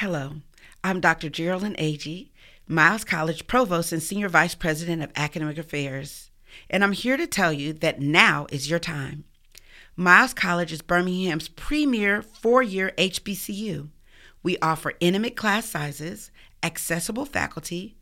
Hello, I'm Dr. Geraldine Agee, Miles College Provost and Senior Vice President of Academic Affairs, and I'm here to tell you that now is your time. Miles College is Birmingham's premier four year HBCU. We offer intimate class sizes, accessible faculty,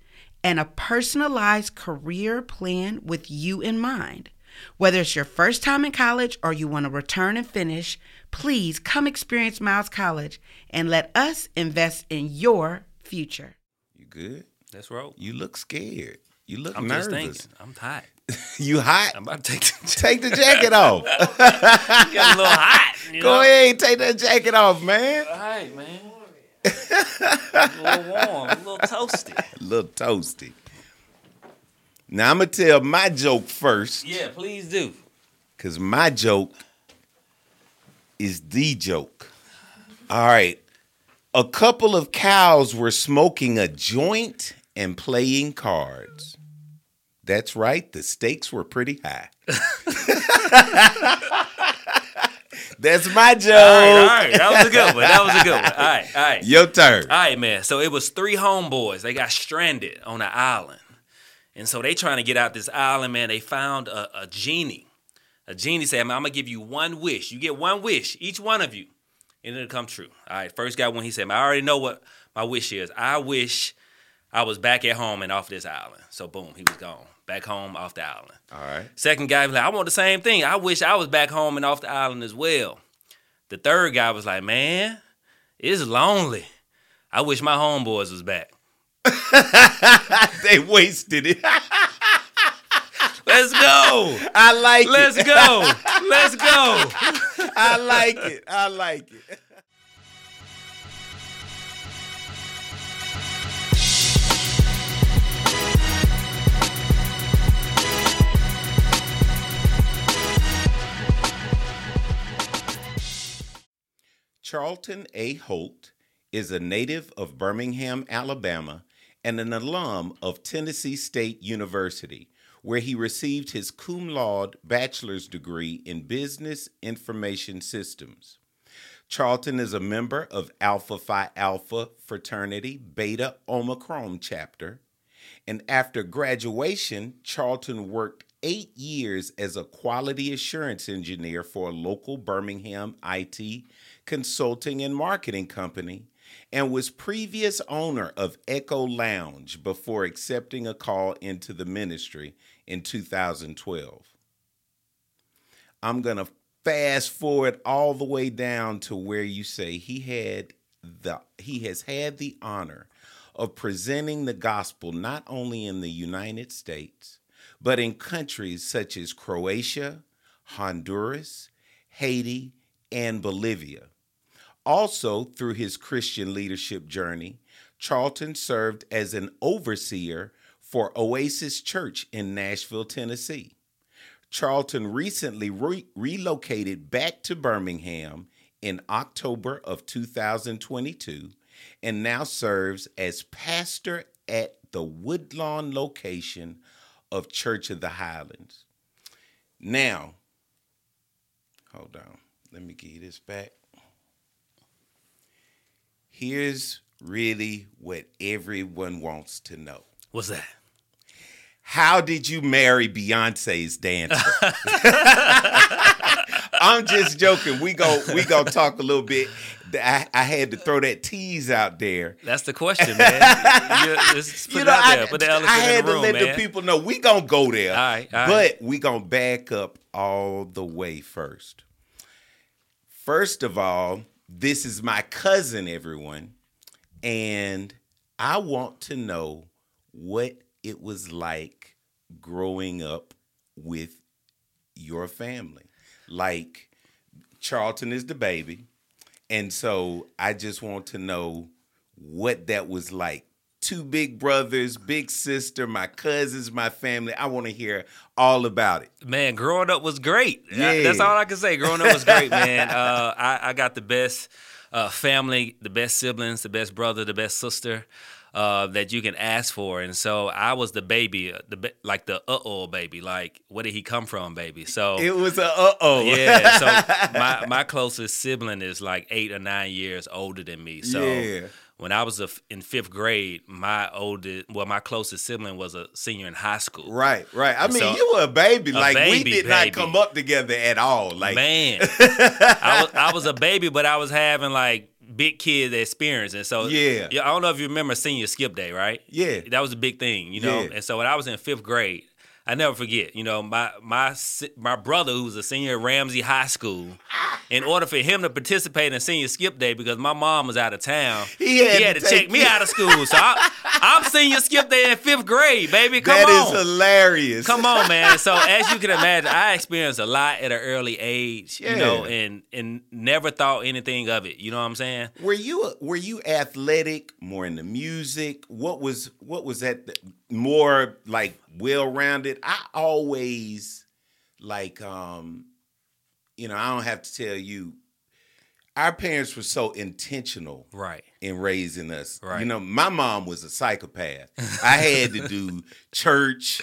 and a personalized career plan with you in mind. Whether it's your first time in college or you want to return and finish, please come experience Miles College and let us invest in your future. You good? That's right. You look scared. You look I'm nervous. just thinking. I'm hot. you hot? I'm about to take the Take the jacket off. you Got a little hot. Go know? ahead, take that jacket off, man. All right, man. a little warm, a little toasty. A little toasty. Now I'm gonna tell my joke first, Yeah, please do. cause my joke is the joke. All right. A couple of cows were smoking a joint and playing cards. That's right, the stakes were pretty high. That's my joke. All right, all right. That was a good one. That was a good one. All right, all right. Your turn. All right, man. So it was three homeboys. They got stranded on an island. And so they trying to get out this island, man. They found a, a genie. A genie said, man, I'm going to give you one wish. You get one wish, each one of you, and it'll come true. All right, first guy, when he said, man, I already know what my wish is. I wish I was back at home and off this island. So boom, he was gone. Back home, off the island. All right. Second guy was like, I want the same thing. I wish I was back home and off the island as well. The third guy was like, man, it's lonely. I wish my homeboys was back. they wasted it. Let's go. I like Let's it. go. Let's go. I like it. I like it. Charlton A. Holt is a native of Birmingham, Alabama, and an alum of Tennessee State University, where he received his cum laude bachelor's degree in business information systems. Charlton is a member of Alpha Phi Alpha fraternity Beta Omicron chapter. And after graduation, Charlton worked eight years as a quality assurance engineer for a local Birmingham IT consulting and marketing company and was previous owner of Echo Lounge before accepting a call into the ministry in 2012. I'm going to fast forward all the way down to where you say he had the he has had the honor of presenting the gospel not only in the United States but in countries such as Croatia, Honduras, Haiti, and Bolivia. Also, through his Christian leadership journey, Charlton served as an overseer for Oasis Church in Nashville, Tennessee. Charlton recently re- relocated back to Birmingham in October of 2022 and now serves as pastor at the Woodlawn location of Church of the Highlands. Now, hold on. Let me give you this back. Here's really what everyone wants to know. What's that? How did you marry Beyonce's dancer? I'm just joking. We go we go talk a little bit. I, I had to throw that tease out there. That's the question, man. You, just put it out there. Put the I had in the room, to let man. the people know we gonna go there. All right, all right. but we gonna back up all the way first. First of all, this is my cousin, everyone, and I want to know what it was like growing up with your family. Like Charlton is the baby. And so I just want to know what that was like. Two big brothers, big sister, my cousins, my family. I want to hear all about it. Man, growing up was great. Yeah. I- that's all I can say. Growing up was great, man. Uh, I, I got the best uh, family, the best siblings, the best brother, the best sister uh, that you can ask for. And so I was the baby, uh, the like the uh oh baby. Like, where did he come from, baby? So It was a uh oh. yeah. So my my closest sibling is like eight or nine years older than me. So Yeah. When I was a f in fifth grade, my oldest, well, my closest sibling was a senior in high school. Right, right. I mean, So- you were a baby. A like we baby, did not come up together at all. Like Man, I was I was a baby, but I was having like big kid experience, and so Yeah. I don't know if you remember senior skip day, right? Yeah. that was a big thing, you know. Yeah. And so when I was in fifth grade, I never forget. You know, my my my brother who was a senior at Ramsey High School, in order for him to participate in senior skip day because my mom was out of town, He had to to take check me out of school. So I, I'm senior skip day in fifth grade, baby. Come that on. is hilarious. Come on, man. So as you can imagine, I experienced a lot at an early age, you know, and and never thought anything of it. You know what I'm saying? Were you were you athletic, more into music? What was what was that th- more like well rounded? I always like um you know, I don't have to tell you our parents were so intentional Right. in raising us. Right. You know, my mom was a psychopath. I had to do church,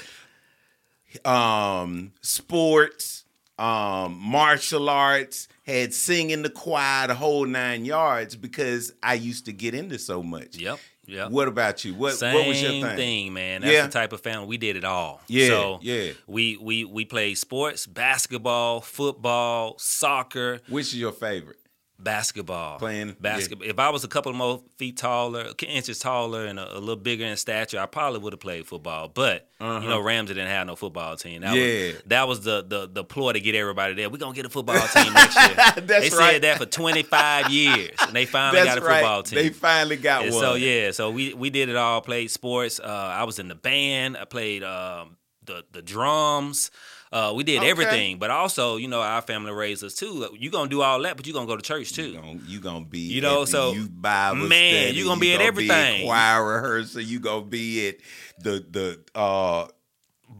um, sports, um, martial arts, had sing in the choir, the whole nine yards because I used to get into so much. Yep. Yep. What about you? What Same what was your thing? man. That's Yeah. the type of family we did it all. Yeah, So yeah. we we we played sports, basketball, football, soccer, Which is your favorite? Basketball. Playing- yeah. basketball. If I was a couple more feet taller, inches taller, and a, a little bigger in stature, I probably would have played football. But you know, Ramsey didn't have no football team. That Uh-huh. Yeah. was, that was the the the ploy to get everybody there. We're gonna get a football team next year. They right. said that for 25 years, and they finally That's got a right. football team. They finally got And one. so yeah, so we we did it all. Played sports. Uh, I was in the band. I played um, the the drums. Uh, we did Okay. everything, but also, you know, our family raised us too. You gonna do all that, but you gonna go to church too. You gonna, you gonna be You know, at so, youth Bible man, study, you gonna be at everything. choir rehearsal. You gonna be at the the uh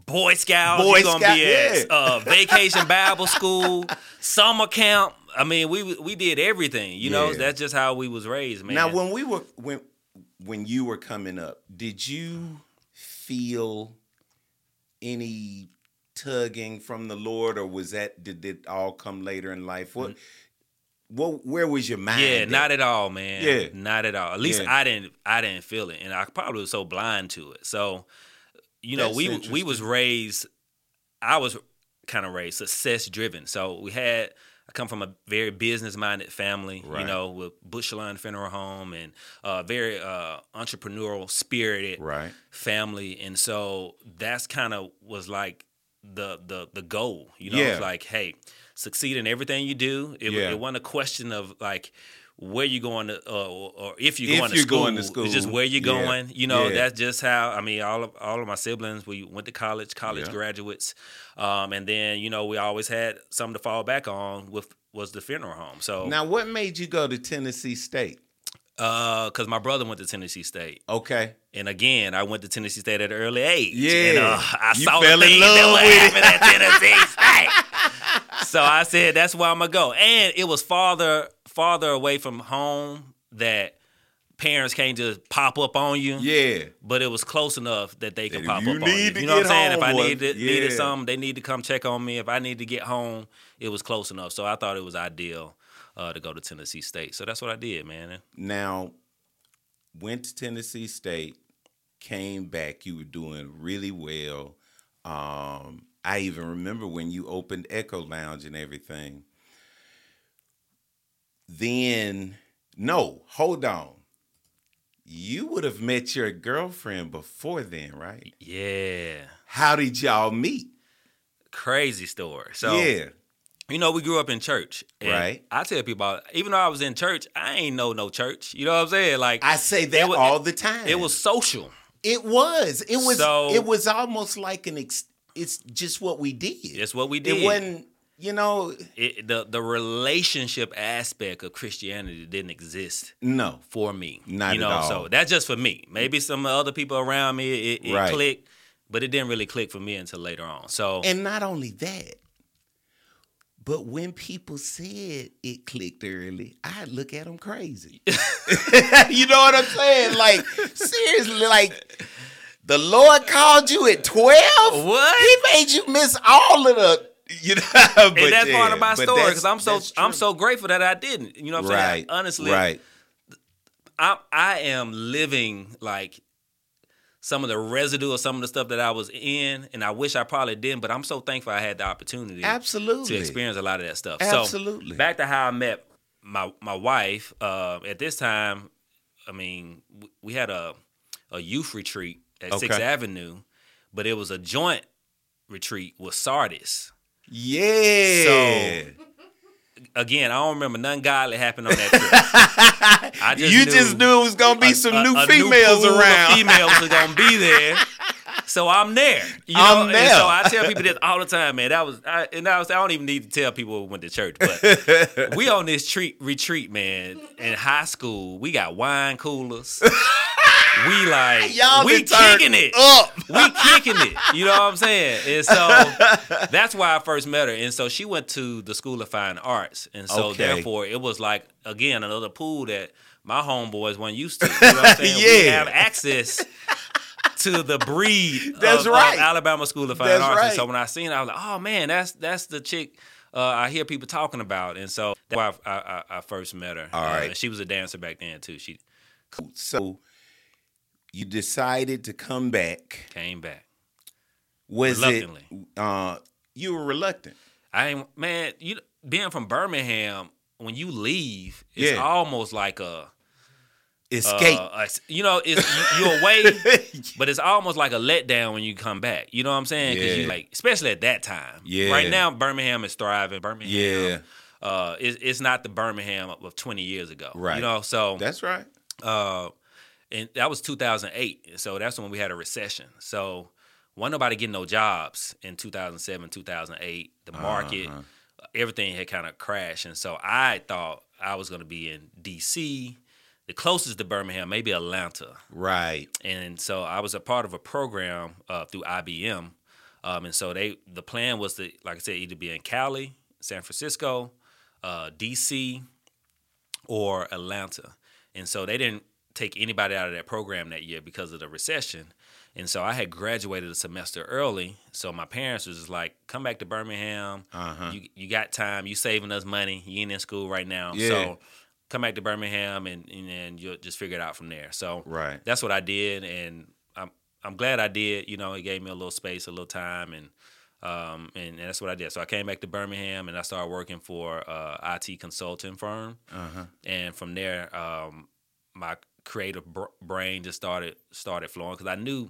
Boy Scouts. Boy you gonna Scout- be at yeah. uh, vacation Bible school, summer camp. I mean, we we did everything. You know, Yeah. that's just how we was raised, man. Now, when we were when when you were coming up, did you feel any tugging from the Lord, or was that did it all come later in life? What, what where was your mind? Yeah, at? not at all, man. Yeah. not at all. At least Yeah. I didn't. I didn't feel it, and I probably was so blind to it. So, you know, That's we we was raised. I was kind of raised success driven. So we had. I come from a very business minded family. You know, with Bush Line Funeral Home and uh, very uh, entrepreneurial spirited right. family, and so that's kind of was like the the the goal. You know, Yeah. it's like, hey, succeed in everything you do. It, Yeah. it wasn't a question of like where you going to, uh, or, if you're If going to you're school. going to It's just where you're yeah. going. You know, Yeah. that's just how. I mean, all of all of my siblings, we went to college, college Yeah. graduates, um, and then you know we always had something to fall back on with was the funeral home. So, Now, what made you go to Tennessee State? Because my brother went to Tennessee State. Okay. And again, I went to Tennessee State at an early age. Yeah. And, uh, I You saw fell the in love that with at Tennessee State. so I said, that's where I'm gonna go. And it was farther farther away from home that parents can't just pop up on you. Yeah. But it was close enough that they could pop up on you. need to You know what I'm saying? If I needed yeah. needed something, they need to come check on me. If I need to get home, it was close enough. So I thought it was ideal uh, to go to Tennessee State. So that's what I did, man. Now, went to Tennessee State, came back. You were doing really well. Um, I even remember when you opened Echo Lounge and everything. Then, no, hold on. You would have met your girlfriend before then, right? Yeah. How did y'all meet? Crazy story. So yeah, You know, we grew up in church. and Right. I tell people, even though I was in church, I ain't know no church. You know what I'm saying? Like, I say that It wa- all the time. it was social. It was. It was. So- it was almost like an. Ex- it's just what we did. It's what we did. It wasn't. You know. It, the the relationship aspect of Christianity didn't exist No. for me. Not you know, at all. so that's just for me. Maybe some other people around me it, it Right. clicked, but it didn't really click for me until later on. So And not only that, but when people said it clicked early, I'd look at them crazy. you know what I'm saying? Like seriously, like the Lord called you at twelve. What? He made you miss all of the. You know, but and that's part of my story because I'm so I'm so grateful that I didn't. You know what I'm right. saying? Honestly, right. I'm I am living like some of the residue of some of the stuff that I was in, and I wish I probably didn't. But I'm so thankful I had the opportunity Absolutely. to experience a lot of that stuff. Absolutely. So back to how I met my my wife. Uh, at this time, I mean, we had a a youth retreat at Sixth Avenue, but it was a joint retreat with Sardis. Yeah. Again, I don't remember nothing godly happened on that trip. I just you knew just knew it was gonna be a- some new a females of around. females are gonna be there. So I'm there. You know? I'm And there. so I tell people this all the time, man. That was I, and I was I don't even need to tell people we went to church, but we on this treat retreat, man. In high school, we got wine coolers. We like Y'all we kicking it up. we kicking it. You know what I'm saying? And so that's why I first met her. And so she went to the School of Fine Arts. And so Okay. therefore it was like again another pool that my homeboys weren't used to. You know what I'm saying? We Yeah. have access to the breed That's of, of right. Alabama School of Fine That's Arts. And so when I seen it, I was like, oh man, that's that's the chick uh, I hear people talking about. And so that's why I, I, I- I first met her. All Uh, right. she was a dancer back then too. She So you decided to come back. came back. Was Reluctantly. it uh you were reluctant. I ain't man. You being from Birmingham, when you leave, it's Yeah. almost like a Escape. uh, a- you know, it's you, you're away, but it's almost like a letdown when you come back. You know what I'm saying? Because you Yeah. like, especially at that time. Yeah. Right now, Birmingham is thriving. Birmingham. yeah. Uh, it's, it's not the Birmingham of 20 years ago. Right. You know, so That's right. uh, and that was 2008. So that's when we had a recession. So wasn't nobody getting no jobs in 2007, 2008. The market, Uh-huh. everything had kind of crashed. And so I thought I was going to be in D.C., the closest to Birmingham, maybe Atlanta. Right. And so I was a part of a program uh, through IBM. Um, and so they the plan was to, like I said, either be in Cali, San Francisco, uh, DC, or Atlanta. And so they didn't take anybody out of that program that year because of the recession. And so I had graduated a semester early. So my parents was just like, come back to Birmingham. Uh-huh. You you got time. You saving us money. You ain't in school right now. Yeah. So come back to Birmingham and, and then you'll just figure it out from there. So Right. that's what I did, and I'm I'm glad I did. You know, it gave me a little space, a little time, and um and, and that's what I did. So I came back to Birmingham, and I started working for uh, IT consulting firm, Uh-huh. and from there, um, my creative br- brain just started started flowing because I knew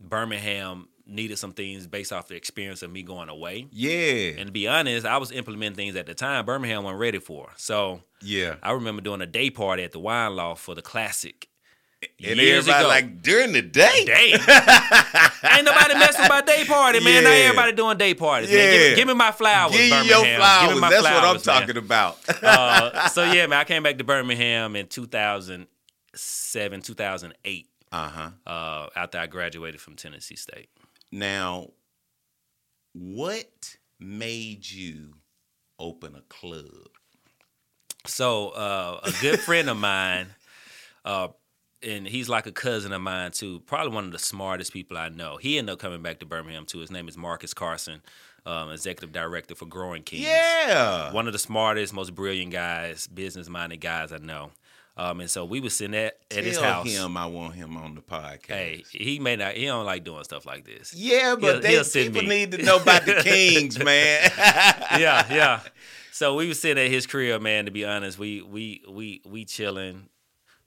Birmingham needed some things based off the experience of me going away. Yeah. And to be honest, I was implementing things at the time Birmingham wasn't ready for. So yeah. I remember doing a day party at the wine loft for the classic. And years everybody ago. like during the day. Day. Ain't nobody messing with my day party, man. Now Yeah. everybody doing day parties. Man. Give, Yeah. me- give me my flowers, Give Birmingham. your Give me flowers. my That's what I'm flowers, man. talking about. uh, so yeah, man, I came back to Birmingham in 2007, 2008, uh-huh. uh, after I graduated from Tennessee State. Now, what made you open a club? So uh, a good friend of mine, uh, and he's like a cousin of mine too. Probably one of the smartest people I know. He ended up coming back to Birmingham too. His name is Marcus Carson, um, executive director for Growing Kings. Yeah. one of the smartest, most brilliant guys, business minded guys I know. Um, and so we was sitting at, at his house. him I want him on the podcast. Hey, he may not. He don't like doing stuff like this. Yeah, but He'll- they, he'll people me. need to know about the Kings, man. yeah, yeah. So we was sitting at his crib, man. To be honest, we we we we chilling,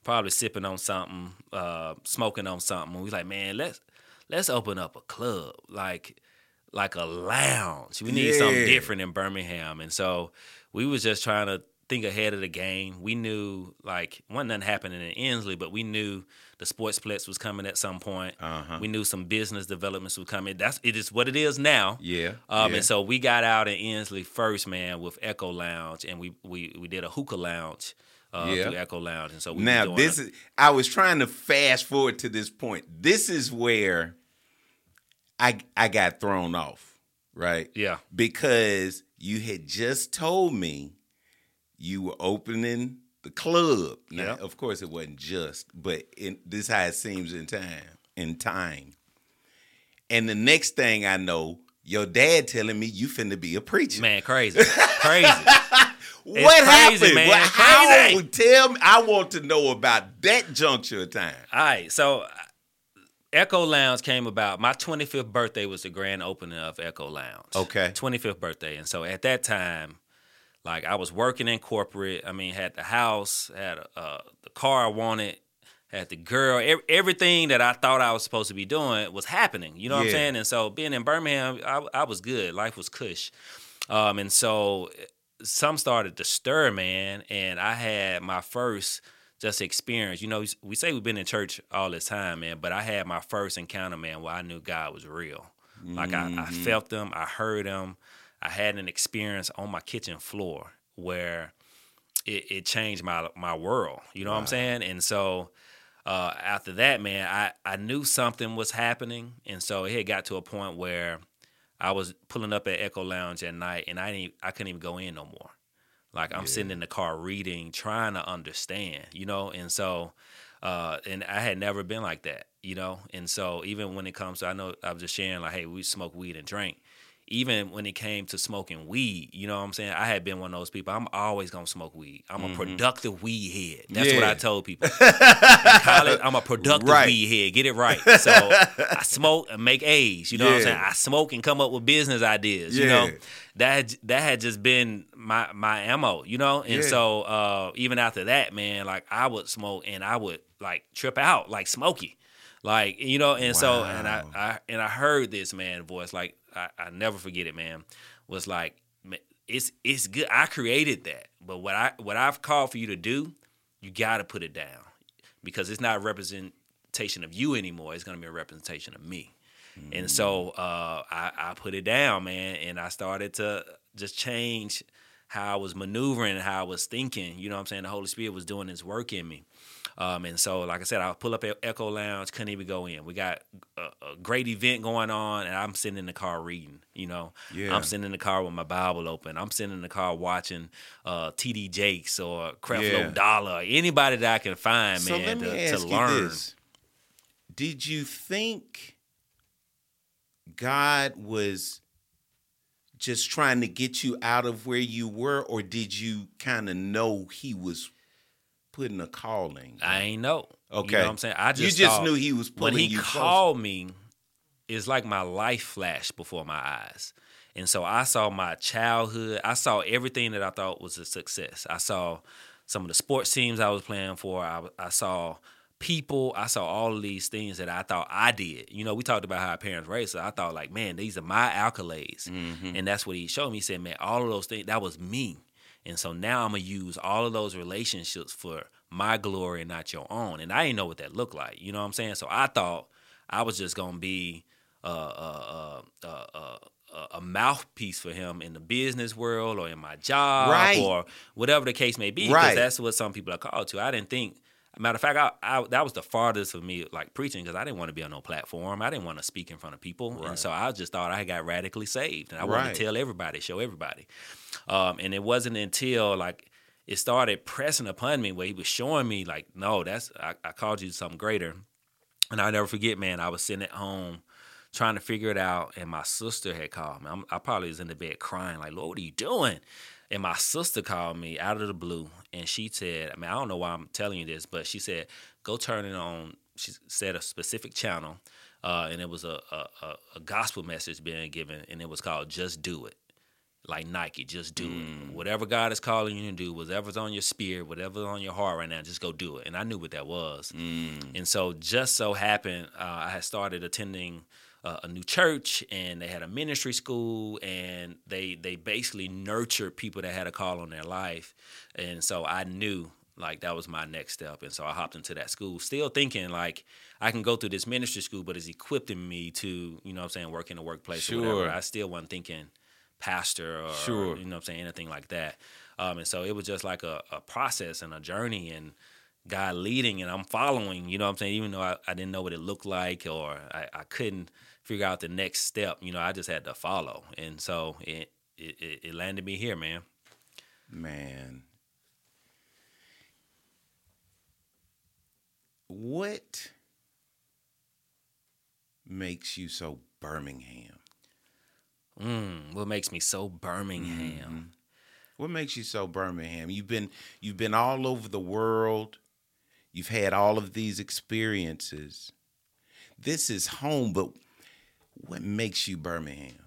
probably sipping on something, uh, smoking on something. We like, man, let's let's open up a club, like like a lounge. We need something different in Birmingham, and so we was just trying to think ahead of the game. We knew like wasn't nothing happening in Ensley, but we knew the Sportsplex was coming at some point. Uh-huh. We knew some business developments were coming. That's it is what it is now. yeah. Um, yeah. And so we got out in Ensley first, man, with Echo Lounge, and we we we did a hookah lounge uh, Yeah. through Echo Lounge, and so we now this a- is I was trying to fast forward to this point. This is where I I got thrown off, right? yeah Because you had just told me you were opening the club. Now, Yeah. of course, it wasn't just, but in, this how it seems in time. In time, and the next thing I know, your dad telling me you finna be a preacher. man crazy, crazy. what crazy, happened? man. What- how? Tell me. I want to know about that juncture of time. All right, so uh, Echo Lounge came about. My 25th birthday was the grand opening of Echo Lounge. Okay. 25th birthday, and so at that time, like I was working in corporate. I mean, had the house, had uh, the car I wanted, had the girl. ev- everything that I thought I was supposed to be doing was happening. You know what I'm saying? And so being in Birmingham, I, I was good. Life was cush. Um, and so some started to stir, man. And I had my first just experience. You know, we say we've been in church all this time, man, but I had my first encounter, man, where I knew God was real. Like I, I felt him, I heard him. I had an experience on my kitchen floor where it, it changed my my world. You know what I'm saying? And so uh, after that, man, I, I knew something was happening, and so it had got to a point where I was pulling up at Echo Lounge at night, and I didn't I couldn't even go in no more. Like I'm sitting in the car reading, trying to understand, you know, and so uh, and I had never been like that, you know, and so even when it comes to I know I was just sharing like, hey, we smoke weed and drink. Even when it came to smoking weed, you know what I'm saying? I had been one of those people. I'm always gonna smoke weed. I'm a productive weed head. That's what I told people. In college, I'm a productive Right. weed head. Get it right. So I smoke and make A's. You know what I'm saying? I smoke and come up with business ideas. You know, that had, that had just been my my ammo. You know, and Yeah. so uh, even after that, man, like I would smoke and I would like trip out like Smokey. Like you know, and so and I, I and I heard this man voice like I, I never forget it, man. Was like it's it's good. I created that, but what I what I've called for you to do, you got to put it down because it's not a representation of you anymore. It's gonna be a representation of me. And so uh, I, I put it down, man, and I started to just change how I was maneuvering how I was thinking. You know what I'm saying? The Holy Spirit was doing His work in me. Um, and so, like I said, I pull up at Echo Lounge, couldn't even go in. We got a, a great event going on, and I'm sitting in the car reading. You know, Yeah. I'm sitting in the car with my Bible open. I'm sitting in the car watching uh, T.D. Jakes or Creflo Yeah. Dollar, anybody that I can find, So man, let me to, ask to you learn. this: Did you think God was just trying to get you out of where you were, or did you kind of know He was putting a calling? I ain't know. Okay. You know what I'm saying? I just you just thought- knew He was pulling when he called me, it's like my life flashed before my eyes. And so I saw my childhood. I saw everything that I thought was a success. I saw some of the sports teams I was playing for. I, I saw people. I saw all of these things that I thought I did. You know, we talked about how our parents raised us. I thought like, man, these are my accolades. Mm-hmm. And that's what he showed me. He said, man, all of those things, that was me. And so now I'm gonna use all of those relationships for my glory and not your own. And I didn't know what that looked like. You know what I'm saying? So I thought I was just gonna be uh, uh, uh, uh, uh, uh, a mouthpiece for him in the business world or in my job Right. or whatever the case may be. Because Right. that's what some people are called to. I didn't think. Matter of fact, I, I that was the farthest of me like preaching because I didn't want to be on no platform. I didn't want to speak in front of people, and so I just thought I got radically saved, and I wanted to tell everybody, show everybody. Um, and it wasn't until like it started pressing upon me where he was showing me like, no, that's I, I called you something greater. And I'll never forget, man, I was sitting at home trying to figure it out, and my sister had called me. I'm, I probably was in the bed crying, like, Lord, what are you doing? And my sister called me out of the blue, and she said, I mean, I don't know why I'm telling you this, but she said, go turn it on. She said a specific channel, uh, and it was a, a, a, a gospel message being given, and it was called Just Do It like Nike, just do it. Whatever God is calling you to do, whatever's on your spirit, whatever's on your heart right now, just go do it. And I knew what that was. And so, just so happened, uh, I had started attending uh, a new church, and they had a ministry school, and they they basically nurtured people that had a call on their life. And so, I knew like that was my next step and so i hopped into that school still thinking like i can go through this ministry school but it's equipping me to you know what i'm saying work in the workplace or Sure. whatever i still wasn't thinking pastor or Sure. you know what I'm saying anything like that. Um, and so it was just like a, a process and a journey and God leading and I'm following, you know what I'm saying? Even though I, I didn't know what it looked like or I, I couldn't figure out the next step, you know, I just had to follow. And so it, it, it landed me here, man. Man. What makes you so Birmingham? Mm, what makes me so Birmingham? What makes you so Birmingham? You've been you've been all over the world. You've had all of these experiences. This is home, but what makes you Birmingham?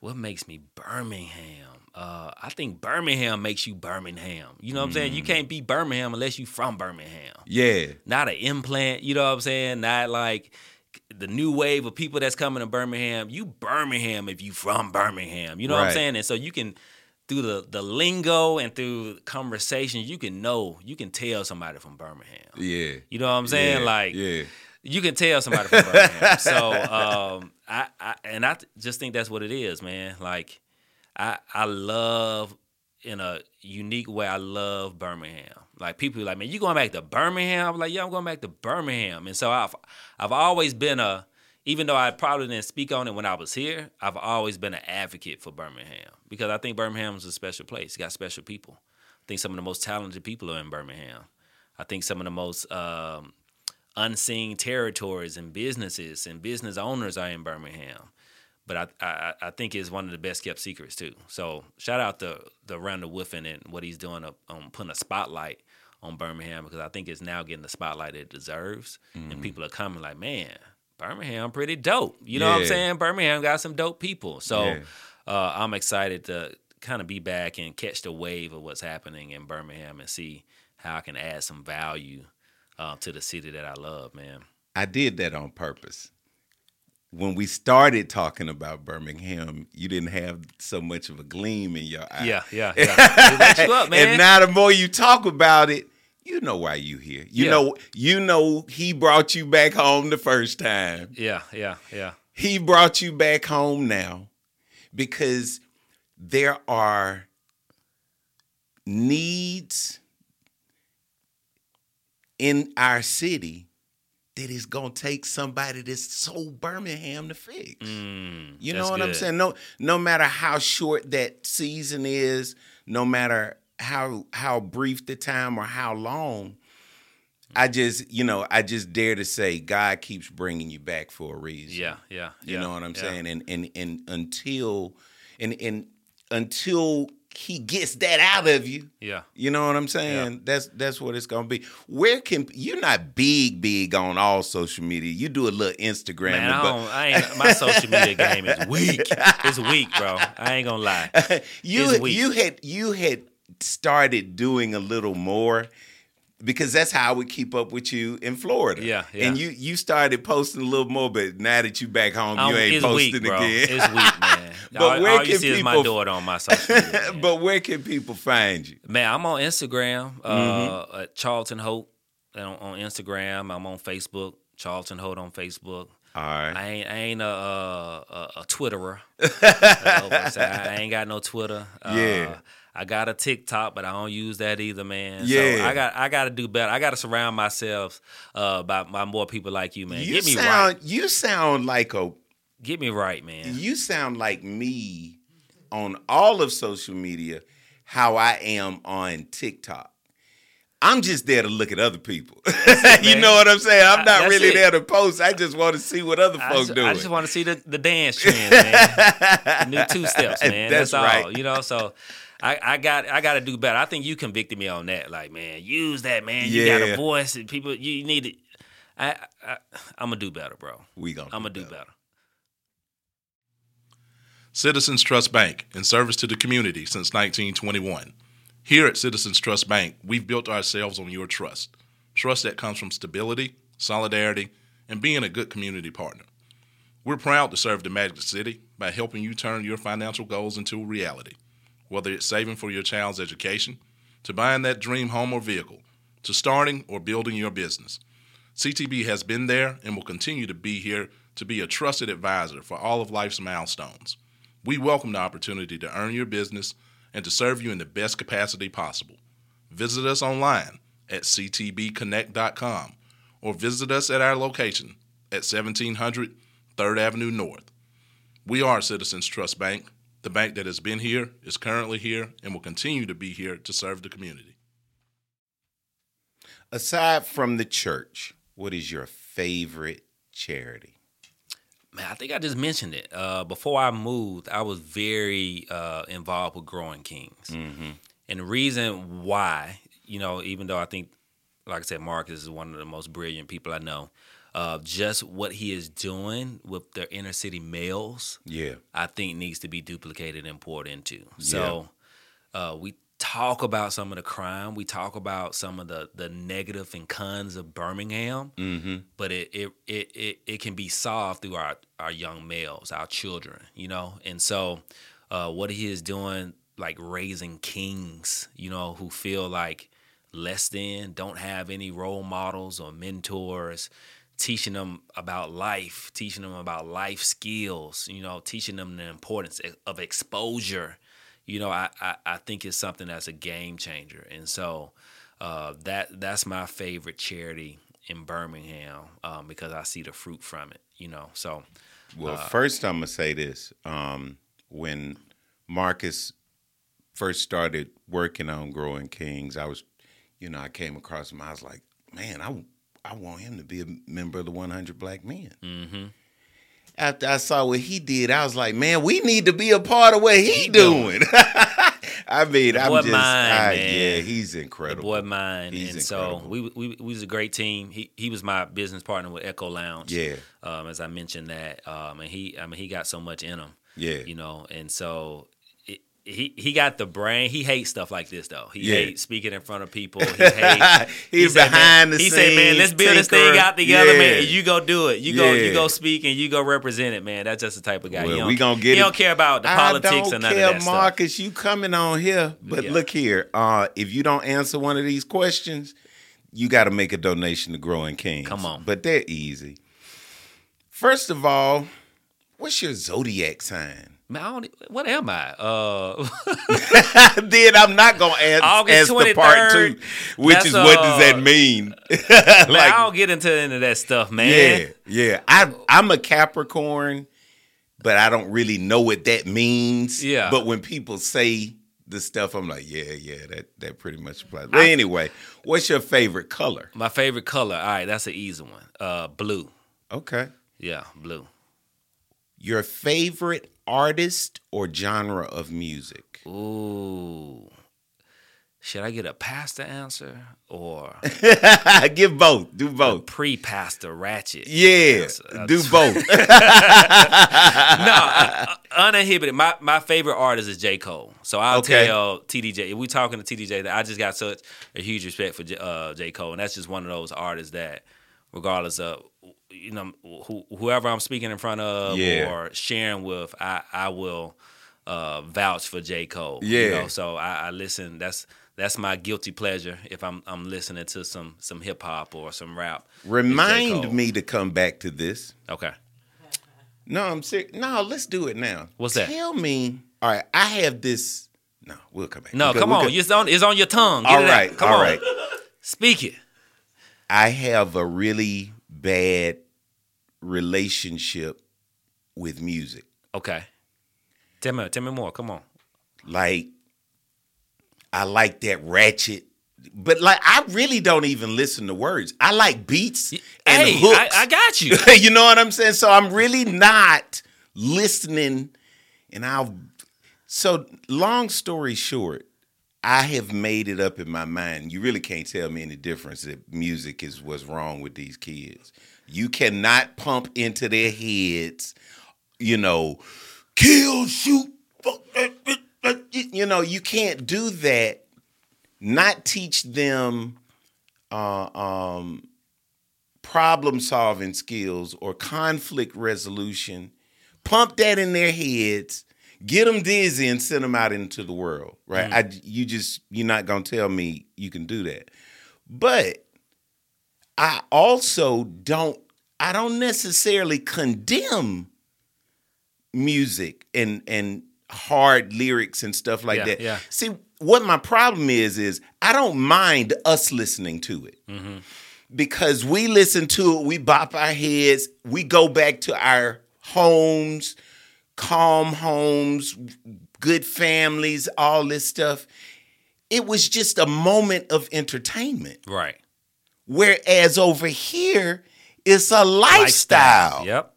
What makes me Birmingham? Uh, I think Birmingham makes you Birmingham. You know what I'm saying? You can't be Birmingham unless you're from Birmingham. Yeah. Not an implant. You know what I'm saying? Not like the new wave of people that's coming to Birmingham. You Birmingham if you from Birmingham. You know what I'm saying? And so you can through the the lingo and through conversations, you can know, you can tell somebody from Birmingham. Yeah. You know what I'm saying? Yeah, Like yeah. you can tell somebody from Birmingham. so um, I, I and I just think that's what it is, man. Like I I love in a unique way. I love Birmingham. Like people like, man, you going back to Birmingham? I'm like, yeah, I'm going back to Birmingham. And so I've I've always been a even though I probably didn't speak on it when I was here, I've always been an advocate for Birmingham because I think Birmingham is a special place. Got special people. I think some of the most talented people are in Birmingham. I think some of the most um, unseen territories and businesses and business owners are in Birmingham. But I, I, I think it's one of the best kept secrets too. So shout out to the Randall Woodfin and what he's doing on putting a spotlight on Birmingham because I think it's now getting the spotlight it deserves, and people are coming like, man, Birmingham pretty dope. You know what I'm saying? Birmingham got some dope people. So Yeah. uh, I'm excited to kind of be back and catch the wave of what's happening in Birmingham and see how I can add some value uh, to the city that I love, man. I did that on purpose. When we started talking about Birmingham, you didn't have so much of a gleam in your eye. Yeah, yeah, yeah. You up, man. And now the more you talk about it, you know why you here. You Yeah. know, you know he brought you back home the first time. yeah, yeah, yeah. He brought you back home now because there are needs in our city that is gonna take somebody that's so Birmingham to fix. Mm, You know what I'm saying? No, no matter how short that season is, no matter how how brief the time or how long, I just you know I just dare to say God keeps bringing you back for a reason. Yeah, yeah. you yeah, know what I'm yeah. saying, and and and until and and until He gets that out of you. Yeah. You know what I'm saying? That's that's what it's gonna be. Where can you're not big, big on all social media. You do a little Instagram, Man, I but don't. I ain't. My social media game is weak. It's weak, bro. I ain't gonna lie. you It's weak. you had you had started doing a little more because that's how I would keep up with you in Florida. Yeah, yeah. And you you started posting a little more, but now that you back home, Um, you ain't posting weak, bro. again. It's weak, man. But all, where all you can is my people- daughter on my social media. but where can people find you? Man, I'm on Instagram, uh, Mm-hmm. at Charlton Holt on, on Instagram. I'm on Facebook, Charlton Holt on Facebook. All right. I ain't, I ain't a, a, a, Twitterer. Uh, I ain't got no Twitter. Uh, Yeah. I got a TikTok, but I don't use that either, man. Yeah. So I got I got to do better. I got to surround myself uh, by by more people like you, man. you Get me sound right. you sound like a Get me right, man. you sound like me on all of social media how I am on TikTok. I'm just there to look at other people. you know what I'm saying? I'm not that's really it. there to post. I just want to see what other folks do. I just want to see the, the dance trends, man. New two steps, man. That's That's, all. right. You know, so I, I got I got to do better. I think you convicted me on that. Like, man, use that, man. You got a voice, and people you need it. I, I I'm gonna do better, bro. we gonna I'm gonna do better. Citizens Trust Bank, in service to the community since 1921. Here at Citizens Trust Bank, we've built ourselves on your trust. Trust that comes from stability, solidarity, and being a good community partner. We're proud to serve the Magic City by helping you turn your financial goals into a reality. Whether it's saving for your child's education, to buying that dream home or vehicle, to starting or building your business. CTB has been there and will continue to be here to be a trusted advisor for all of life's milestones. We welcome the opportunity to earn your business and to serve you in the best capacity possible. Visit us online at ctbconnect.com or visit us at our location at 1700 3rd Avenue North. We are Citizens Trust Bank, the bank that has been here, is currently here, and will continue to be here to serve the community. Aside from the church, what is your favorite charity? Man, I think I just mentioned it. Uh, before I moved, I was very uh, involved with Growing Kings. And the reason why, you know, even though I think, like I said, Marcus is one of the most brilliant people I know, uh, just what he is doing with the inner city males, Yeah. I think needs to be duplicated and poured into. So uh, we talk about some of the crime, we talk about some of the the negative and cons of Birmingham, Mm-hmm. but it it, it it it can be solved through our our young males, our children, you know. And so, uh, what he is doing, like raising kings, you know, who feel like less than, don't have any role models or mentors, teaching them about life, teaching them about life skills, you know, teaching them the importance of exposure. You know, I, I, I think it's something that's a game changer. And so uh, that that's my favorite charity in Birmingham um, because I see the fruit from it, you know. So Well, first I'm gonna say this. Um, when Marcus first started working on Growing Kings, I was, you know, I came across him. I was like, man, I I want him to be a member of the 100 Black Men. mhm. After I saw what he did, I was like, man, we need to be a part of what he, doing. I mean, I'm boy just, mine, I- yeah, he's the incredible. boy mine. He's and so we, we we was a great team. He he was my business partner with Echo Lounge. Yeah. Um, as I mentioned that. Um, and he I mean he got so much in him. Yeah. You know, and so he he got the brain. He hates stuff like this though. He Yeah. hates speaking in front of people. He hates. He's said, behind man, the He said, "Man, let's scenes, build this thing out together, man. Yeah. And you go do it. You go, you go speak, and you go represent it, man. That's just the type of guy. Well, he we gonna get He it. don't care about the politics I don't none care, of that stuff. Marcus. You coming on here, but Yeah. look here. Uh, if you don't answer one of these questions, you got to make a donation to Growing Kings. Come on. but they're easy. First of all, what's your zodiac sign? Man, I don't, what am I? Uh, then I'm not gonna ask, August ask the part two, which is what does that uh, mean? man, I don't get into any of that stuff, man. Yeah, yeah. I I'm a Capricorn, but I don't really know what that means. Yeah. But when people say the stuff, I'm like, yeah, yeah, that that pretty much applies. But anyway, what's your favorite color? My favorite color. All right, that's an easy one. Uh, blue. Okay. Yeah, blue. Your favorite artist or genre of music? Ooh. Should I get a pastor answer or Give both. Do both. pre-pastor ratchet? Yeah, answer? Uh, do both. no, uh, uninhibited. My my favorite artist is J. Cole. So I'll Okay. tell TDJ. If we talking to TDJ, that I just got such a huge respect for J, uh, J. Cole, and that's just one of those artists that, regardless of you know who, whoever I'm speaking in front of Yeah. or sharing with, I I will uh, vouch for J. Cole. Yeah. You know, so I, I listen. That's that's my guilty pleasure if I'm I'm listening to some some hip hop or some rap. It's J. Cole. Remind me to come back to this. Okay. No, I'm serious. No, let's do it now. What's that? Tell me. All right, I have this. No, we'll come back. No, We'll come we'll on. go- It's on it's on your tongue. Get All it out. Come all on. right. Speak it. I have a really bad relationship with music. Okay. Tell me, tell me more. Come on. Like, I like that ratchet, but like, I really don't even listen to words. I like beats and hey, hooks. I, I got you. you know what I'm saying? So I'm really not listening, and I'll. So long story short, I have made it up in my mind. You really can't tell me any difference that music is what's wrong with these kids. You cannot pump into their heads, you know, kill, shoot, uh, uh, uh, you know, you can't do that. Not teach them uh, um, problem solving skills or conflict resolution. Pump that in their heads, get them dizzy, and send them out into the world. Right? Mm-hmm. I, you just you're not gonna tell me you can do that. But I also don't. I don't necessarily condemn music and and hard lyrics and stuff like Yeah, that. yeah. See, what my problem is is I don't mind us listening to it mm-hmm. because we listen to it, we bop our heads, we go back to our homes, calm homes, good families, all this stuff. It was just a moment of entertainment. Right. Whereas over here, it's a lifestyle. Yep.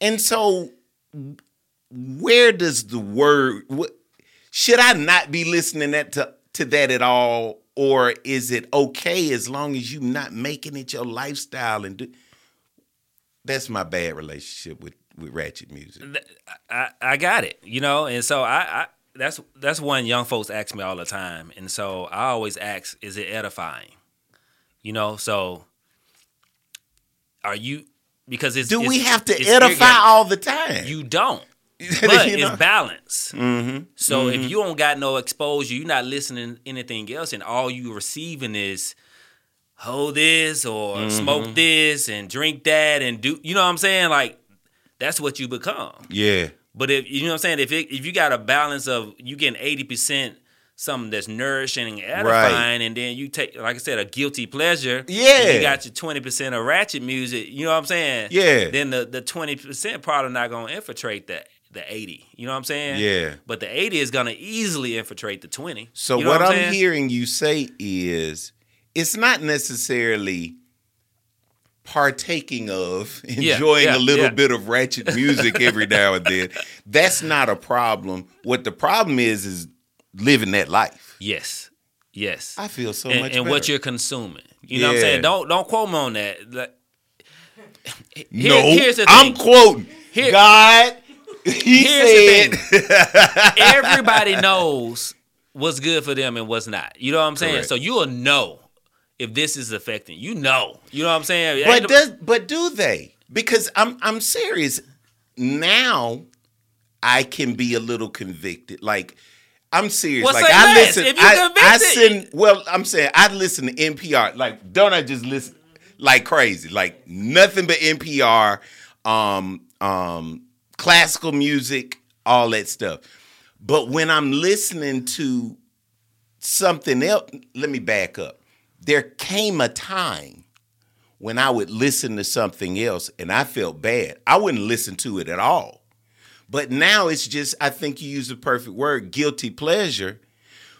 And so, where does the word? What, should I not be listening that to to that at all, or is it okay as long as you're not making it your lifestyle and do? That's my bad relationship with with ratchet music. I, I got it, you know, and so I, I that's that's one young folks ask me all the time, and so I always ask, is it edifying? You know, so are you because it's Do it's, we have to edify all the time? You don't. You But know? it's balance. Mm-hmm. So if you don't got no exposure, you're not listening to anything else, and all you receiving is hold this or Mm-hmm. smoke this and drink that and do you know what I'm saying? Like that's what you become. Yeah. But if you know what I'm saying, if it, if you got a balance of you getting eighty percent something that's nourishing and edifying, and then you take like I said a guilty pleasure, and Yeah. you got your twenty percent of ratchet music. You know what I'm saying? Yeah. Then the the twenty percent probably not gonna infiltrate that the eighty. You know what I'm saying? Yeah. But the eighty is gonna easily infiltrate the twenty. So You know what, I'm saying? hearing you say is it's not necessarily partaking of enjoying yeah, a little yeah. bit of ratchet music every now and then. That's not a problem. What the problem is is living that life. Yes. Yes. I feel so and, much and what you're consuming. You know what I'm saying? Don't don't quote me on that. Like, here- no, here's the I'm quoting Here- God. He Here's the said, everybody knows what's good for them and what's not. You know what I'm saying? Correct. So you'll know if this is affecting you. Know. You know what I'm saying? But does but do they? Because I'm I'm serious. Now I can be a little convicted. Like I'm serious. Well, like I listen. I, I send. Well, I'm saying I listen to NPR. Like don't I just listen like crazy? Like nothing but NPR, um, um, classical music, all that stuff. But when I'm listening to something else, let me back up. There came a time when I would listen to something else and I felt bad. I wouldn't listen to it at all. But now it's just, I think you use the perfect word, guilty pleasure.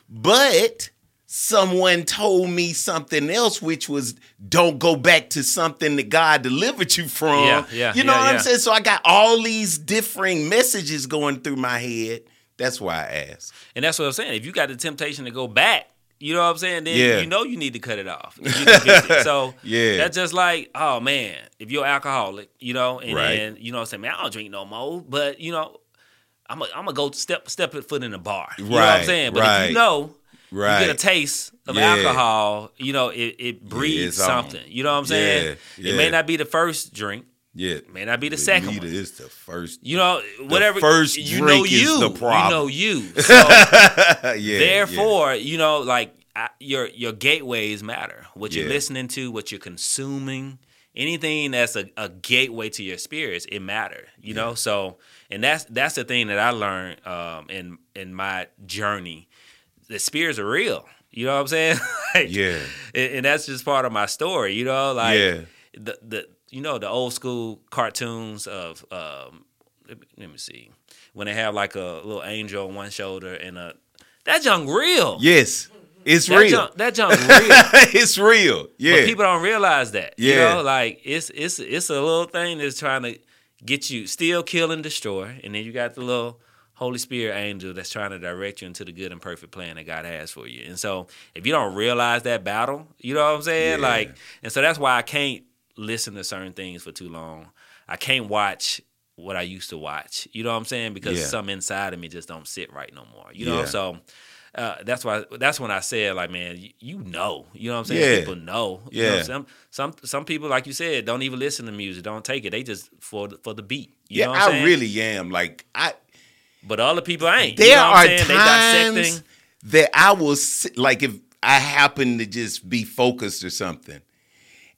But someone told me something else, which was don't go back to something that God delivered you from. Yeah, yeah, You know yeah, what I'm saying? So I got all these differing messages going through my head. That's why I asked. and that's what I'm saying. If you got the temptation to go back, you know what I'm saying? Then Yeah. you know you need to cut it off. So Yeah. that's just like, oh man, if you're alcoholic, you know, and Right. then you know what I'm saying, man, I don't drink no more. But you know, I'm gonna I'm gonna go step step a foot in the bar. You know what I'm saying? But if you know Right. you get a taste of Yeah. alcohol, you know, it, it breeds on. something. You know what I'm saying? Yeah, It may not be the first drink, Yeah. may not be the But second neither one. is the first. You know, whatever first you drink know is you, the problem. you know you. So yeah. therefore, you know, like I, your your gateways matter. What you're Yeah. listening to, what you're consuming, anything that's a, a gateway to your spirits, it matter. You know, so and that's that's the thing that I learned um, in in my journey. The spirits are real. You know what I'm saying? Like, Yeah. and, and that's just part of my story. You know, like Yeah. the the you know the old school cartoons of um, let me, let me see when they have like a little angel on one shoulder and a that junk real. Yes. It's that real. Junk, that junk real. it's real. Yeah. But people don't realize that. You know, like it's it's it's a little thing that's trying to get you still kill, and destroy, and then you got the little Holy Spirit angel that's trying to direct you into the good and perfect plan that God has for you. And so if you don't realize that battle, you know what I'm saying? Yeah. Like, and so that's why I can't listen to certain things for too long. I can't watch what I used to watch. You know what I'm saying? Because Yeah. some inside of me just don't sit right no more. You know, Yeah. so uh, that's why that's when I said like, man, you, you know, you know what I'm saying? Yeah. People know. You know, Yeah. some some some people, like you said, don't even listen to music, don't take it. They just for the, for the beat. You yeah, know what I'm I really am. Like I But other people I ain't. there you know what are I'm saying? They times that I will like if I happen to just be focused or something.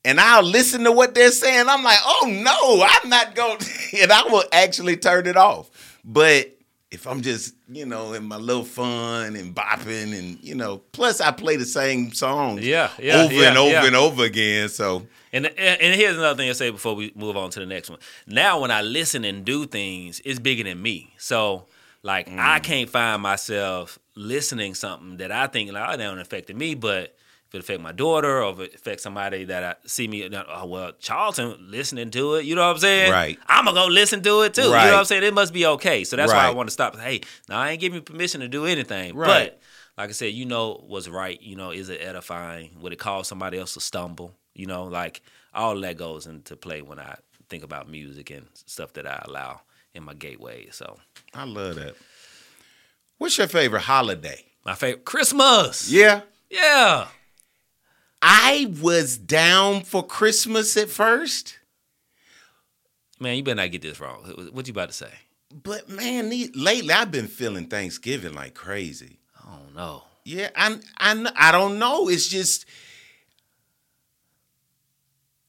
And I'll listen to what they're saying. I'm like, oh no, I'm not going and I will actually turn it off. But if I'm just, you know, in my little fun and bopping and, you know, plus I play the same songs Yeah, yeah, over yeah, and over yeah. and over again. So And and here's another thing I say before we move on to the next one. Now when I listen and do things, it's bigger than me. So like Mm. I can't find myself listening something that I think like oh, that don't affect me, but if it affect my daughter or if it affects somebody that I see me, oh, well, Charlton listening to it, you know what I'm saying? Right. I'm gonna go listen to it too. You know what I'm saying? It must be okay. So that's why I want to stop. Hey, now I ain't giving you permission to do anything. Right. But like I said, you know what's right. You know, is it edifying? Would it cause somebody else to stumble? You know, like all that goes into play when I think about music and stuff that I allow in my gateway. So I love that. What's your favorite holiday? my favorite Christmas. Yeah. Yeah. I was down for Christmas at first, Man, you better not get this wrong. What you about to say? but man, lately I've been feeling Thanksgiving like crazy. I don't know. Yeah, I, I, I don't know. It's just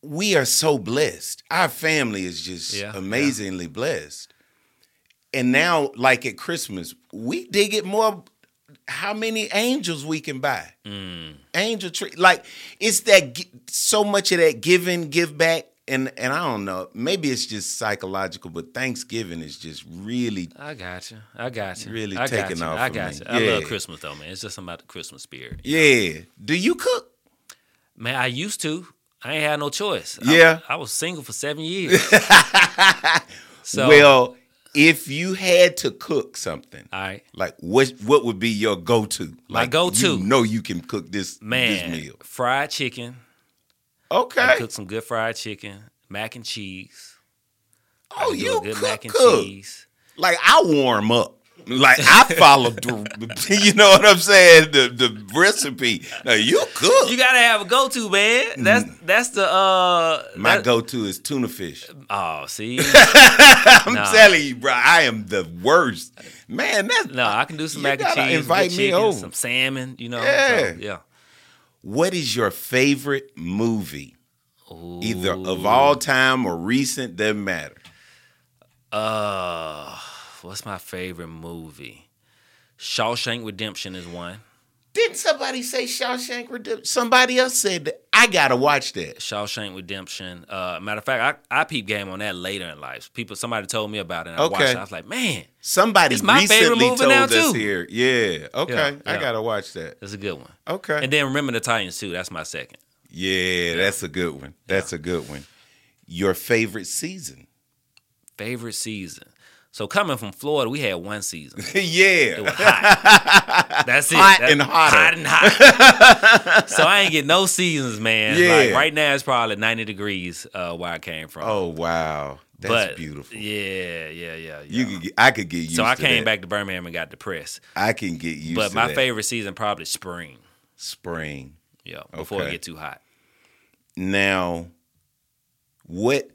we are so blessed. Our family is just Yeah, amazingly blessed. And now, like at Christmas, we dig it more. How many angels we can buy? Mm. Angel tree, like it's that so much of that giving, give back, and and I don't know. Maybe it's just psychological, but Thanksgiving is just really I got you. I got you. Really I taking you. off I got me. you. I love Christmas though, man. It's just something about the Christmas spirit. yeah. Do you cook? Man, I used to. I ain't had no choice. I- Yeah. I, was single for seven years. so well, if you had to cook something, all right. like what what would be your go to? My go-to? You know you can cook this Man, this meal. fried chicken. Okay. I cook some good fried chicken, mac and cheese. Oh, you good cook, mac and cook. cheese. Like I warm up. Like I follow the, you know what I'm saying? The the recipe. Now you cook. You gotta have a go to, man. That's that's the uh Mm. My that- go to is tuna fish. Oh, see? I'm Nah. telling you, bro, I am the worst. Man, that's No, I can do some mac and cheese, invite me chicken, over. some salmon, you know. Yeah. So, yeah. what is your favorite movie? Ooh. Either of all time or recent, doesn't matter. Uh, what's my favorite movie? Shawshank Redemption is one. Didn't somebody say Shawshank Redemption? Somebody else said that. I gotta watch that. Shawshank Redemption. Uh, matter of fact, I, I peep game on that later in life. People, somebody told me about it. And I watched Okay. it. I was like, man, Somebody It's my favorite recently movie told now, us too. here. Yeah. Okay. Yeah, I gotta watch that. that's a good one. Okay. And then remember the Titans too. That's my second. yeah, that's a good one. That's a good one. Your favorite season? Favorite season. So coming from Florida, we had one season. It yeah. was hot. That's it. Hot That- and hotter. Hot and hot. so I ain't get no seasons, man. Yeah. Like right now it's probably 90 degrees uh, where I came from. Oh wow, that's but, beautiful. Yeah, yeah, yeah. You could get, I could get used. so I came that. back to Birmingham and got depressed. I can get used. But my that. favorite season probably spring. spring. Yeah, before Okay. it get too hot. Now, what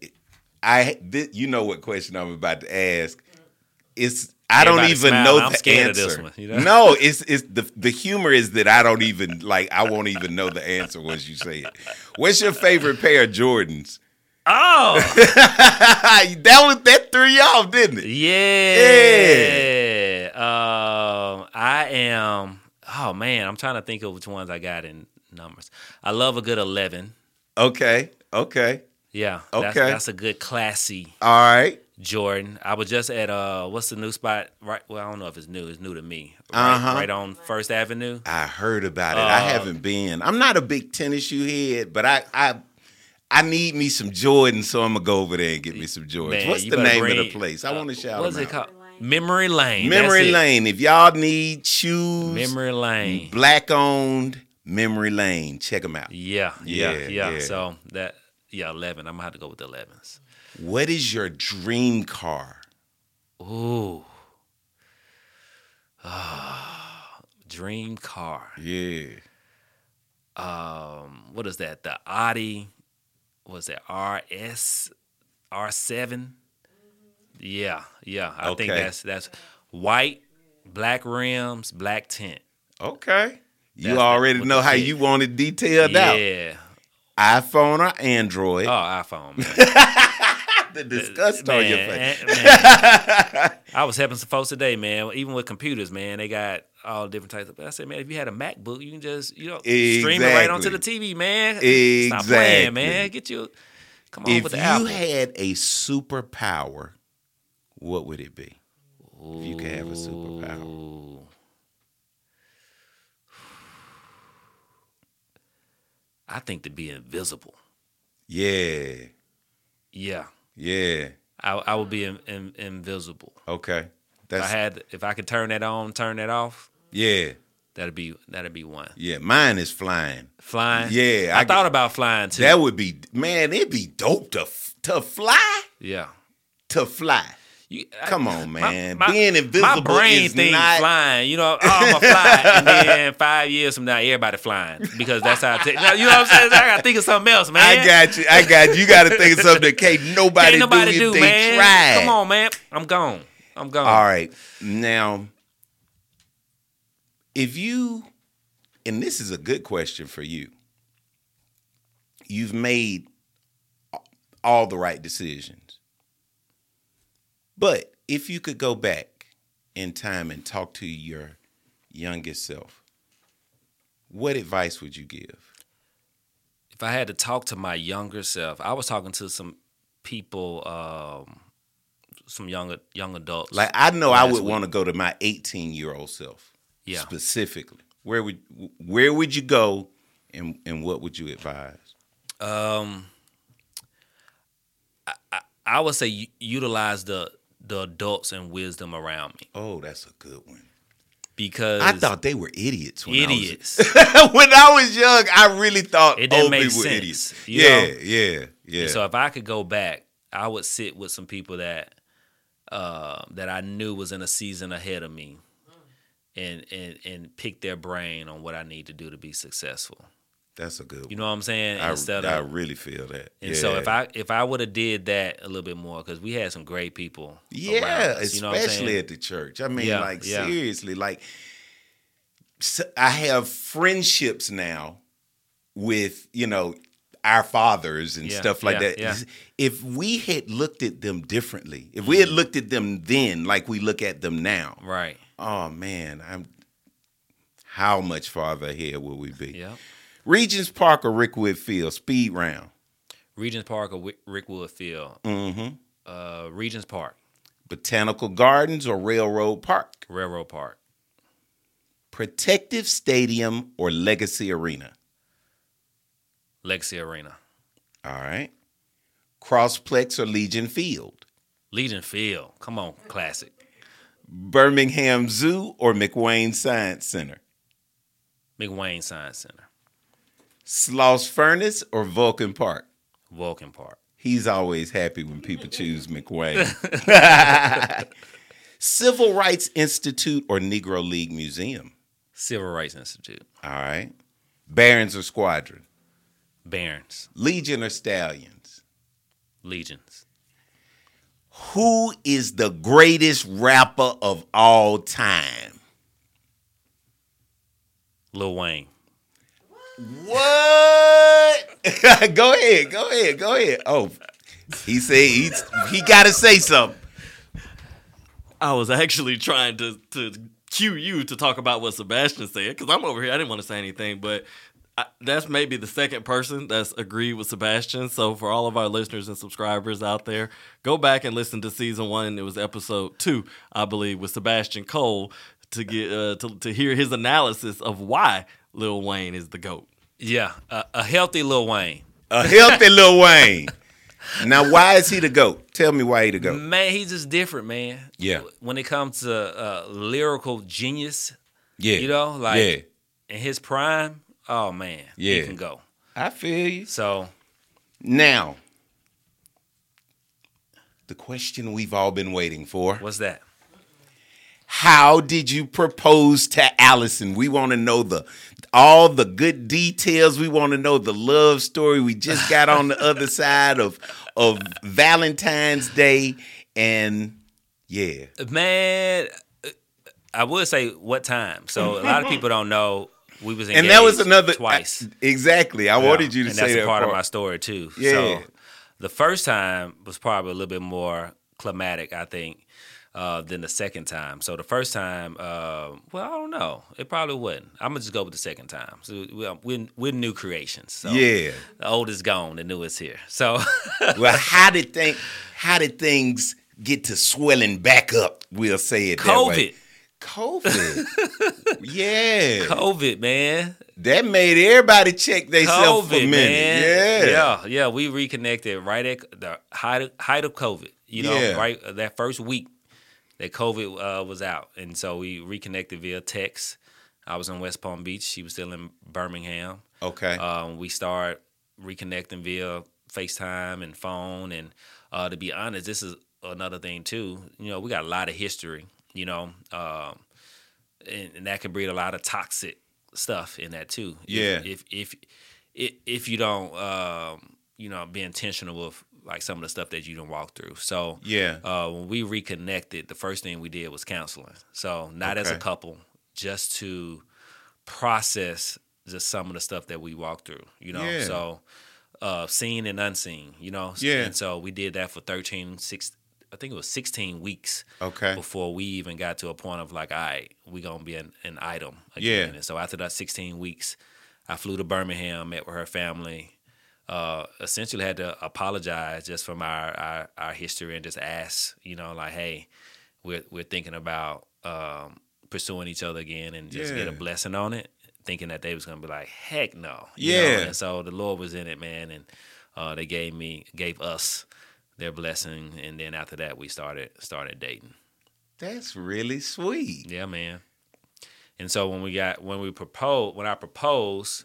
I thi- you know what question I'm about to ask? It's I don't even smile. know I'm the answer. one, you know? No, it's it's the the humor is that I don't even like I won't even know the answer once you say it. What's your favorite pair of Jordans? Oh, that was that threw you off, didn't it? yeah. Um, I am. Oh man, I'm trying to think of which ones I got in numbers. I love a good eleven. Okay, okay, Yeah. That's, Okay. that's a good classy all right. Jordan. I was just at uh, what's the new spot? Right. Well, I don't know if it's new. It's new to me. Right, Uh-huh. right on First Avenue. I heard about it. I Uh, haven't been. I'm not a big tennis shoe head, but I I I need me some Jordan, so I'm gonna go over there and get me some Jordans. Man, What's the name bring- of the place? I uh, want to shout What's it out. called? Memory Lane. Memory. Lane. If y'all need shoes, Memory Lane. black owned Memory Lane. Check them out. Yeah, yeah, Yeah, yeah, yeah. So that yeah, eleven. I'm gonna have to go with the elevens. What is your dream car? Ooh. Ah, dream car. Yeah. Um, what is that? The Audi. Was that RS R7? Yeah, yeah. I think that's that's white, black rims, black tint. Okay. You That's already know how you want it detailed out. yeah. iPhone or Android. Oh, iPhone. The disgust on your face. man. I was helping some folks today, man. Even with computers, man, they got all different types of. I said, man, if you had a MacBook, you can just you know stream it right onto the TV, man. Stop playing, Exactly. man. Get you. Come on If with the. If you had a superpower, what would it be? If you could have a superpower. Ooh. I think to be invisible. Yeah. Yeah, Yeah. I, I would be in, in, invisible. Okay. If I had, if I could turn that on, turn that off, yeah. that'd be that'd be one. Yeah. Mine is flying. Flying. Yeah, I, I thought get- about flying too. That would be man, it'd be dope to to fly. yeah. To fly. You, Come on, man. my- Being invisible My brain is thinks not flying. You know, oh, I'm gonna fly, and then five years from now, everybody flying because that's how. I take, you know what I'm saying? I gotta think of something else, man. I got you. I got you. You got to think of something that can't nobody, Can't nobody do do, if they man. try. Come on, man. I'm gone. I'm gone. All right. Now, if you, and this is a good question for you, you've made all the right decisions. But if you could go back in time and talk to your youngest self, what advice would you give? If I had to talk to my younger self, I was talking to some people, um, some young young adults. Like I know I would want to go to my 18 year old self. Yeah. Specifically, where would where would you go, and and what would you advise? Um, I, I, I would say utilize the the adults and wisdom around me Oh, that's a good one. because I thought they were idiots. When idiots. I was, when I was young, I really thought It didn't old make people were sense, idiots. you Yeah, know? yeah, yeah. So if I could go back, I would sit with some people that uh, that I knew was in a season ahead of me, and and and pick their brain on what I need to do to be successful. That's a good. You know what I'm saying? I, Instead I of really feel that. and yeah. so if I if I would have did that a little bit more because we had some great people. Yeah, us, you know especially at the church. I mean, Yeah, like yeah. seriously, like I have friendships now with you know our fathers and stuff like that. If we had looked at them differently, if we had mm-hmm. looked at them then like we look at them now, right. oh man, I'm how much farther ahead will we be? Yeah. Regions Park or Rickwood Field speed round. Regions Park or Wick- Rickwood Field. Mm-hmm. Uh, Regions Park, Botanical Gardens or Railroad Park. Railroad Park, Protective Stadium or Legacy Arena. Legacy Arena, All right. Crossplex or Legion Field. Legion Field. Come on, classic. Birmingham Zoo or McWane Science Center. McWane Science Center, Sloss Furnace or Vulcan Park. Vulcan Park, He's always happy when people choose McWane. Civil Rights Institute or Negro League Museum. Civil Rights Institute, All right. Barons or Squadron. Barons, Legion or Stallions. Legions. Who is the greatest rapper of all time? Lil Wayne. What? go ahead, go ahead, go ahead. Oh, he said he's, he got to say something. I was actually trying to to cue you to talk about what Sebastian said because I'm over here. I didn't want to say anything, but I, that's maybe the second person that's agreed with Sebastian. So for all of our listeners and subscribers out there, go back and listen to season one. It was episode two, I believe, with Sebastian Cole to get uh, to to hear his analysis of why Lil Wayne is the goat. Yeah, a, a healthy Lil Wayne. A healthy Lil Wayne. Now, why is he the goat? Tell me why he the goat. Man, he's just different, man. Yeah. When it comes to uh, lyrical genius, Yeah, you know, like yeah, in his prime, oh man, Yeah. he can go. I feel you. So Now, the question we've all been waiting for: what's that? How did you propose to Allison? We want to know the all the good details. We want to know the love story. We just got on the other side of of Valentine's Day, and yeah, Man, I would say what time. So a lot of people don't know we was engaged and that was another twice. Exactly, I wanted you to and say that's that a part, part. of my story too. Yeah. So the first time was probably a little bit more climatic, I think, uh, than the second time. So the first time, uh, well, I don't know. It probably wouldn't. I'm gonna just go with the second time. So we're, we're, we're new creations. So yeah. the old is gone, the new is here. So Well, how did think? How did things get to swelling back up? We'll say it that way. COVID. COVID. yeah. COVID, man. That made everybody check themselves for a minute. man. Yeah. yeah, yeah. We reconnected right at the height of, height of COVID. You know, Yeah. right uh, that first week that COVID uh, was out, and so we reconnected via text. I was in West Palm Beach. She was still in Birmingham. Okay. Um, we started reconnecting via FaceTime and phone. And uh, to be honest, this is another thing too. You know, we got a lot of history. You know, um, and, and that can breed a lot of toxic stuff in that too. Yeah. If if if, if you don't, um, you know, be intentional with like some of the stuff that you don't walk through. So Yeah. uh, when we reconnected, the first thing we did was counseling. So not as a couple, just to process just some of the stuff that we walked through. You know, Yeah. so uh, seen and unseen. You know, Yeah. And so we did that for 13, six, I think it was 16 weeks Okay. before we even got to a point of like, all right, we're gonna be an, an item Yeah. again. And so after that 16 weeks, I flew to Birmingham, met with her family. Uh, essentially had to apologize just from our, our our history and just ask, you know, like, hey, we're we're thinking about um, pursuing each other again and just get a blessing on it, thinking that they was gonna be like, heck no, you know? Yeah. And so the Lord was in it, man, and uh, they gave me gave us their blessing, and then after that we started started dating. That's really sweet. Yeah, man. And so when we got when we proposed when I proposed,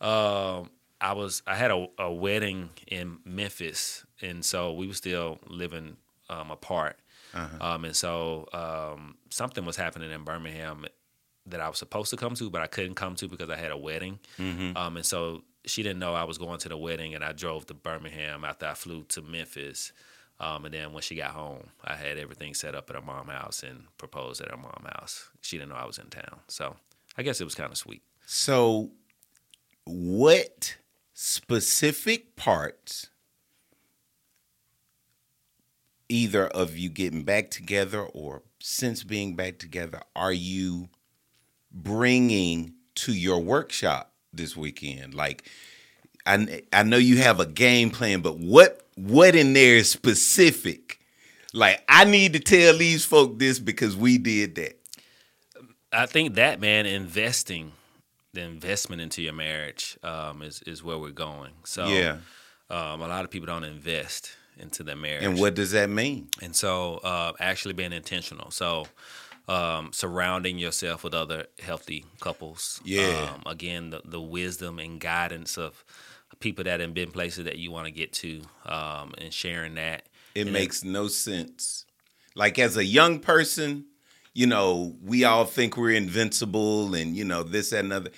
um, I was I had a, a wedding in Memphis, and so we were still living um, apart. Um, and so um, something was happening in Birmingham that I was supposed to come to, but I couldn't come to because I had a wedding. Um, and so she didn't know I was going to the wedding, and I drove to Birmingham after I flew to Memphis. Um, and then when she got home, I had everything set up at her mom's house and proposed at her mom's house. She didn't know I was in town, so I guess it was kind of sweet. So, what specific parts, either of you getting back together or since being back together, are you bringing to your workshop this weekend? Like, I I know you have a game plan, but what what in there is specific? Like, I need to tell these folk this because we did that. I think that man investing, the investment into your marriage um, is is where we're going. So Yeah. um, a lot of people don't invest into their marriage. And what does that mean? And so, uh, actually being intentional. So, um, surrounding yourself with other healthy couples. Yeah. Um, again, the, the wisdom and guidance of people that have been places that you want to get to, um, and sharing that. It And makes no sense. Like as a young person, you know, we all think we're invincible and you know this that, and other.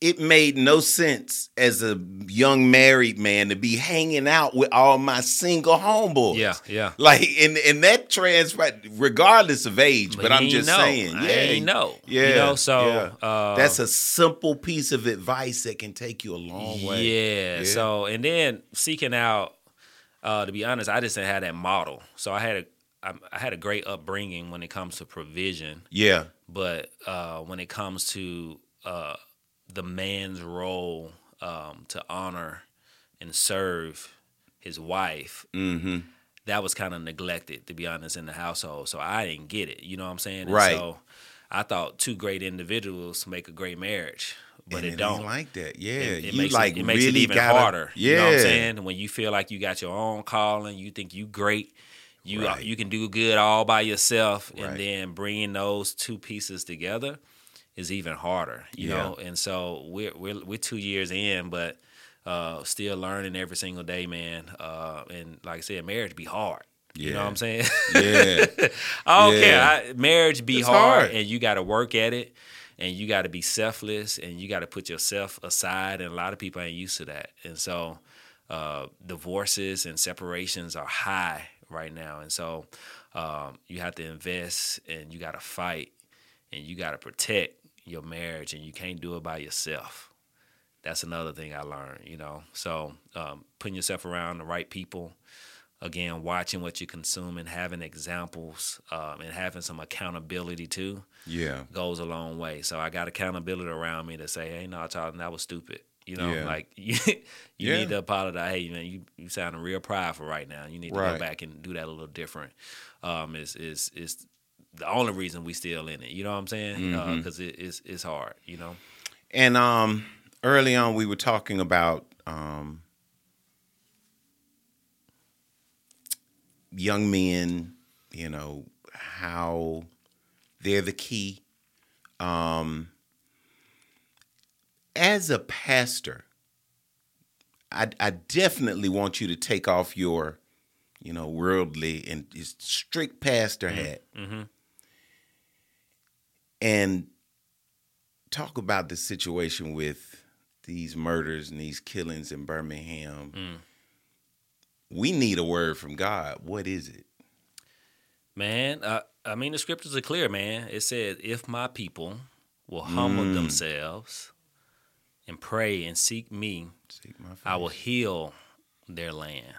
It made no sense as a young married man to be hanging out with all my single homeboys. Yeah, yeah. Like and and that transpired regardless of age. But, But I'm just know. saying, I yeah, ain't know. yeah, You know, so, yeah. uh, that's a simple piece of advice that can take you a long way. Yeah. Yeah. So and then seeking out, uh, to be honest, I just didn't have that model. So I had a I, I had a great upbringing when it comes to provision. yeah, but uh, when it comes to uh, the man's role um, to honor and serve his wife, mm-hmm. that was kind of neglected, to be honest, in the household. So I didn't get it. You know what I'm saying? And Right. So I thought two great individuals make a great marriage, but and it, it don't. like that. Yeah, It, it you makes like it, it makes really it even gotta, harder. Yeah, You know what I'm saying? When you feel like you got your own calling, you think you great, you Right. you can do good all by yourself, Right. and then bringing those two pieces together is even harder. You Yeah. know, and so we're we're we're two years in, but uh, still learning every single day, man. Uh, and like I said, marriage be hard. You know what I'm saying? Yeah. I don't Yeah. care. I, marriage be hard, hard. and you got to work at it, and you got to be selfless, and you got to put yourself aside. And a lot of people ain't used to that, and so uh, divorces and separations are high right now, and so um, you have to invest, and you got to fight, and you got to protect your marriage, and you can't do it by yourself. That's another thing I learned, you know. So um, putting yourself around the right people again watching what you consume and having examples um, and having some accountability too yeah. goes a long way so i got accountability around me to say hey no child that was stupid you know Yeah. like you, you Yeah. need to apologize hey man you, you sounding real prideful right now you need to Right. go back and do that a little different um is is is the only reason we still in it you know what i'm saying because it, it's, it's hard you know And um, early on, we were talking about um, young men, you know, how they're the key. Um, as a pastor, I, I definitely want you to take off your, you know, worldly and strict pastor hat Mm-hmm. and talk about the situation with these murders and these killings in Birmingham. Mm. We need a word from God. What is it? Man, uh, I mean, the scriptures are clear, man. It said, if my people will humble Mm. themselves and pray and seek me, Seek my I will heal their land.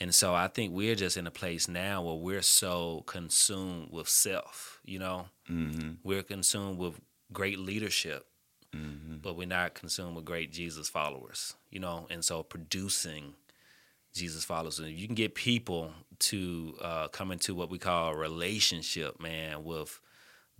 And so I think we're just in a place now where we're so consumed with self, you know? Mhm. We're consumed with great leadership, Mhm. but we're not consumed with great Jesus followers, you know? And so producing Jesus followers. And if you can get people to uh, come into what we call a relationship, man, with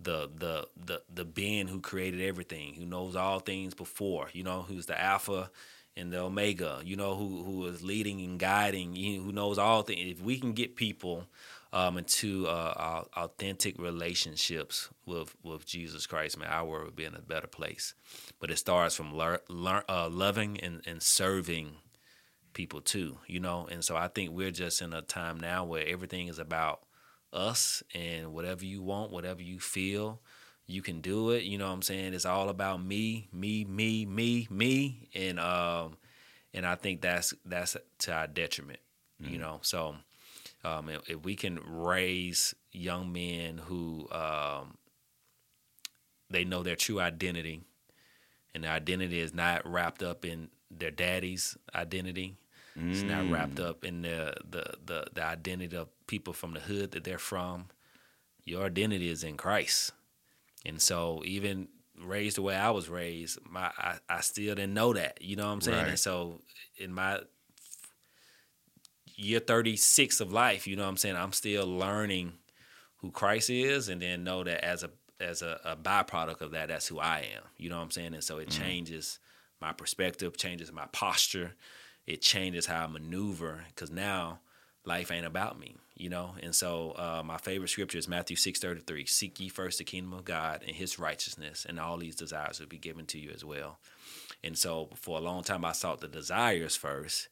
the the the the being who created everything, who knows all things before, you know, who's the Alpha and the Omega, you know, who who is leading and guiding, who knows all things. If we can get people um, into uh, authentic relationships with with Jesus Christ, man, our world would be in a better place. But it starts from lear, lear, uh, loving and, and serving people too, you know. And so I think we're just in a time now where everything is about us and whatever you want, whatever you feel, you can do it. You know what I'm saying? It's all about me, me, me, me, me, and um, and I think that's that's to our detriment. You know, so um, if, if we can raise young men who um, they know their true identity, and their identity is not wrapped up in their daddy's identity. It's not wrapped up in the, the the the identity of people from the hood that they're from. Your identity is in Christ, and so even raised the way I was raised, my I, I still didn't know that. You know what I'm saying? Right. And so in my year 36 of life, you know what I'm saying? I'm still learning who Christ is and then know that as a as a, a byproduct of that, that's who I am. You know what I'm saying? And so it mm-hmm. changes my perspective, changes my posture, it changes how I maneuver because now life ain't about me, you know. And so uh, my favorite scripture is Matthew six thirty three: Seek ye first the kingdom of God and His righteousness, and all these desires will be given to you as well. And so for a long time, I sought the desires first.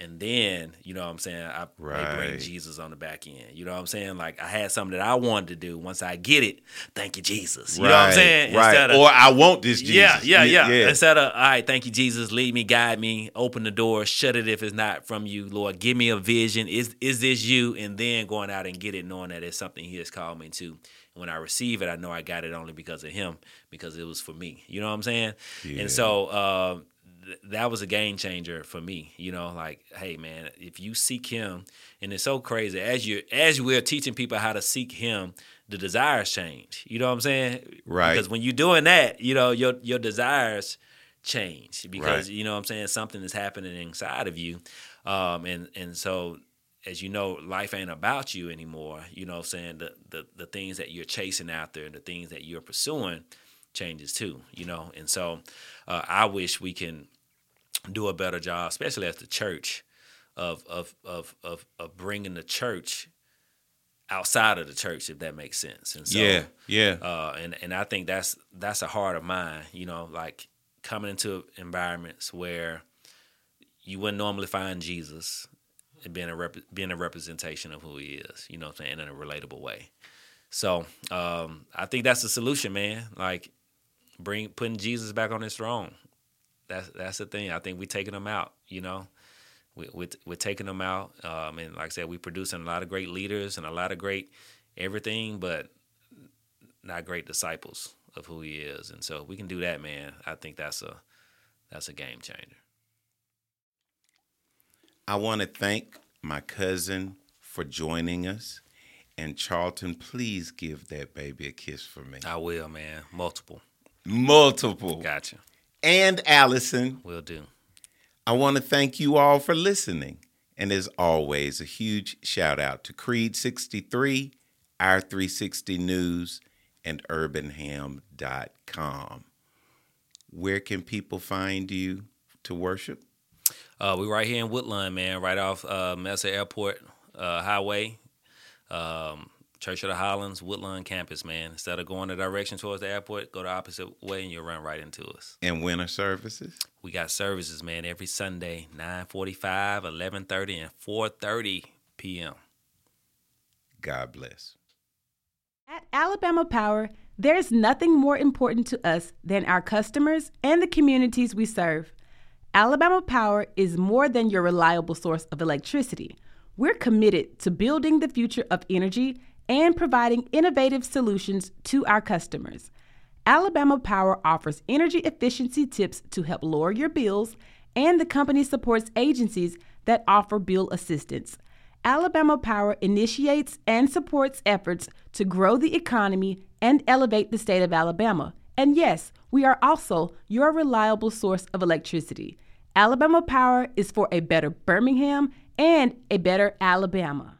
And then, you know what I'm saying, I they bring Jesus on the back end. You know what I'm saying? Like I had something that I wanted to do. Once I get it, thank you, Jesus. You know what I'm saying? Right. Instead of- or I want this Jesus. yeah, yeah, Y- yeah, Instead of, all right, thank you, Jesus, lead me, guide me, open the door, shut it if it's not from you, Lord. Give me a vision. Is is this you? And then going out and get it, knowing that it's something He has called me to. And when I receive it, I know I got it only because of Him, because it was for me. You know what I'm saying? Yeah. And so uh, th- that was a game changer for me. You know, like, hey, man, if you seek Him, and it's so crazy as you as we're teaching people how to seek Him. The desires change. You know what I'm saying? Right. Because when you're doing that, you know, your your desires change because Right. you know what I'm saying something is happening inside of you. Um and and so as you know, life ain't about you anymore. You know what I'm saying? The the the things that you're chasing after and the things that you're pursuing changes too, you know. And so uh, I wish we can do a better job, especially as the church of of of of, of bringing the church outside of the church if that makes sense. And so yeah, yeah. uh, and and I think that's that's a heart of mine. You know, like coming into environments where you wouldn't normally find Jesus and being a rep- being a representation of who he is. You know, what I'm saying in a relatable way. So um, I think that's the solution, man. Like bring putting Jesus back on his throne. That's that's the thing. I think we're taking them out. You know. We, we, we're taking them out, um, and like I said, we're producing a lot of great leaders and a lot of great everything, but not great disciples of who he is. And so if we can do that, man, I think that's a that's a game changer. I want to thank my cousin for joining us. And Charlton, please give that baby a kiss for me. I will, man. Multiple. Multiple. Gotcha. And Allison, Will do. I want to thank you all for listening. And as always, a huge shout out to Creed 63, Our 360 News, and UrbanHam.com. where can people find you to worship? Uh, we right here in Woodlawn, man, right off uh, Messer Airport uh, Highway, um, Church of the Highlands, Woodlawn campus, man. Instead of going the direction towards the airport, go the opposite way and you'll run right into us. And winter services? We got services, man, every Sunday, 945, 1130, and 430 p.m. God bless. At Alabama Power, there's nothing more important to us than our customers and the communities we serve. Alabama Power is more than your reliable source of electricity. We're committed to building the future of energy and providing innovative solutions to our customers. Alabama Power offers energy efficiency tips to help lower your bills, and the company supports agencies that offer bill assistance. Alabama Power initiates and supports efforts to grow the economy and elevate the state of Alabama. And yes, we are also your reliable source of electricity. Alabama Power is for a better Birmingham and a better Alabama.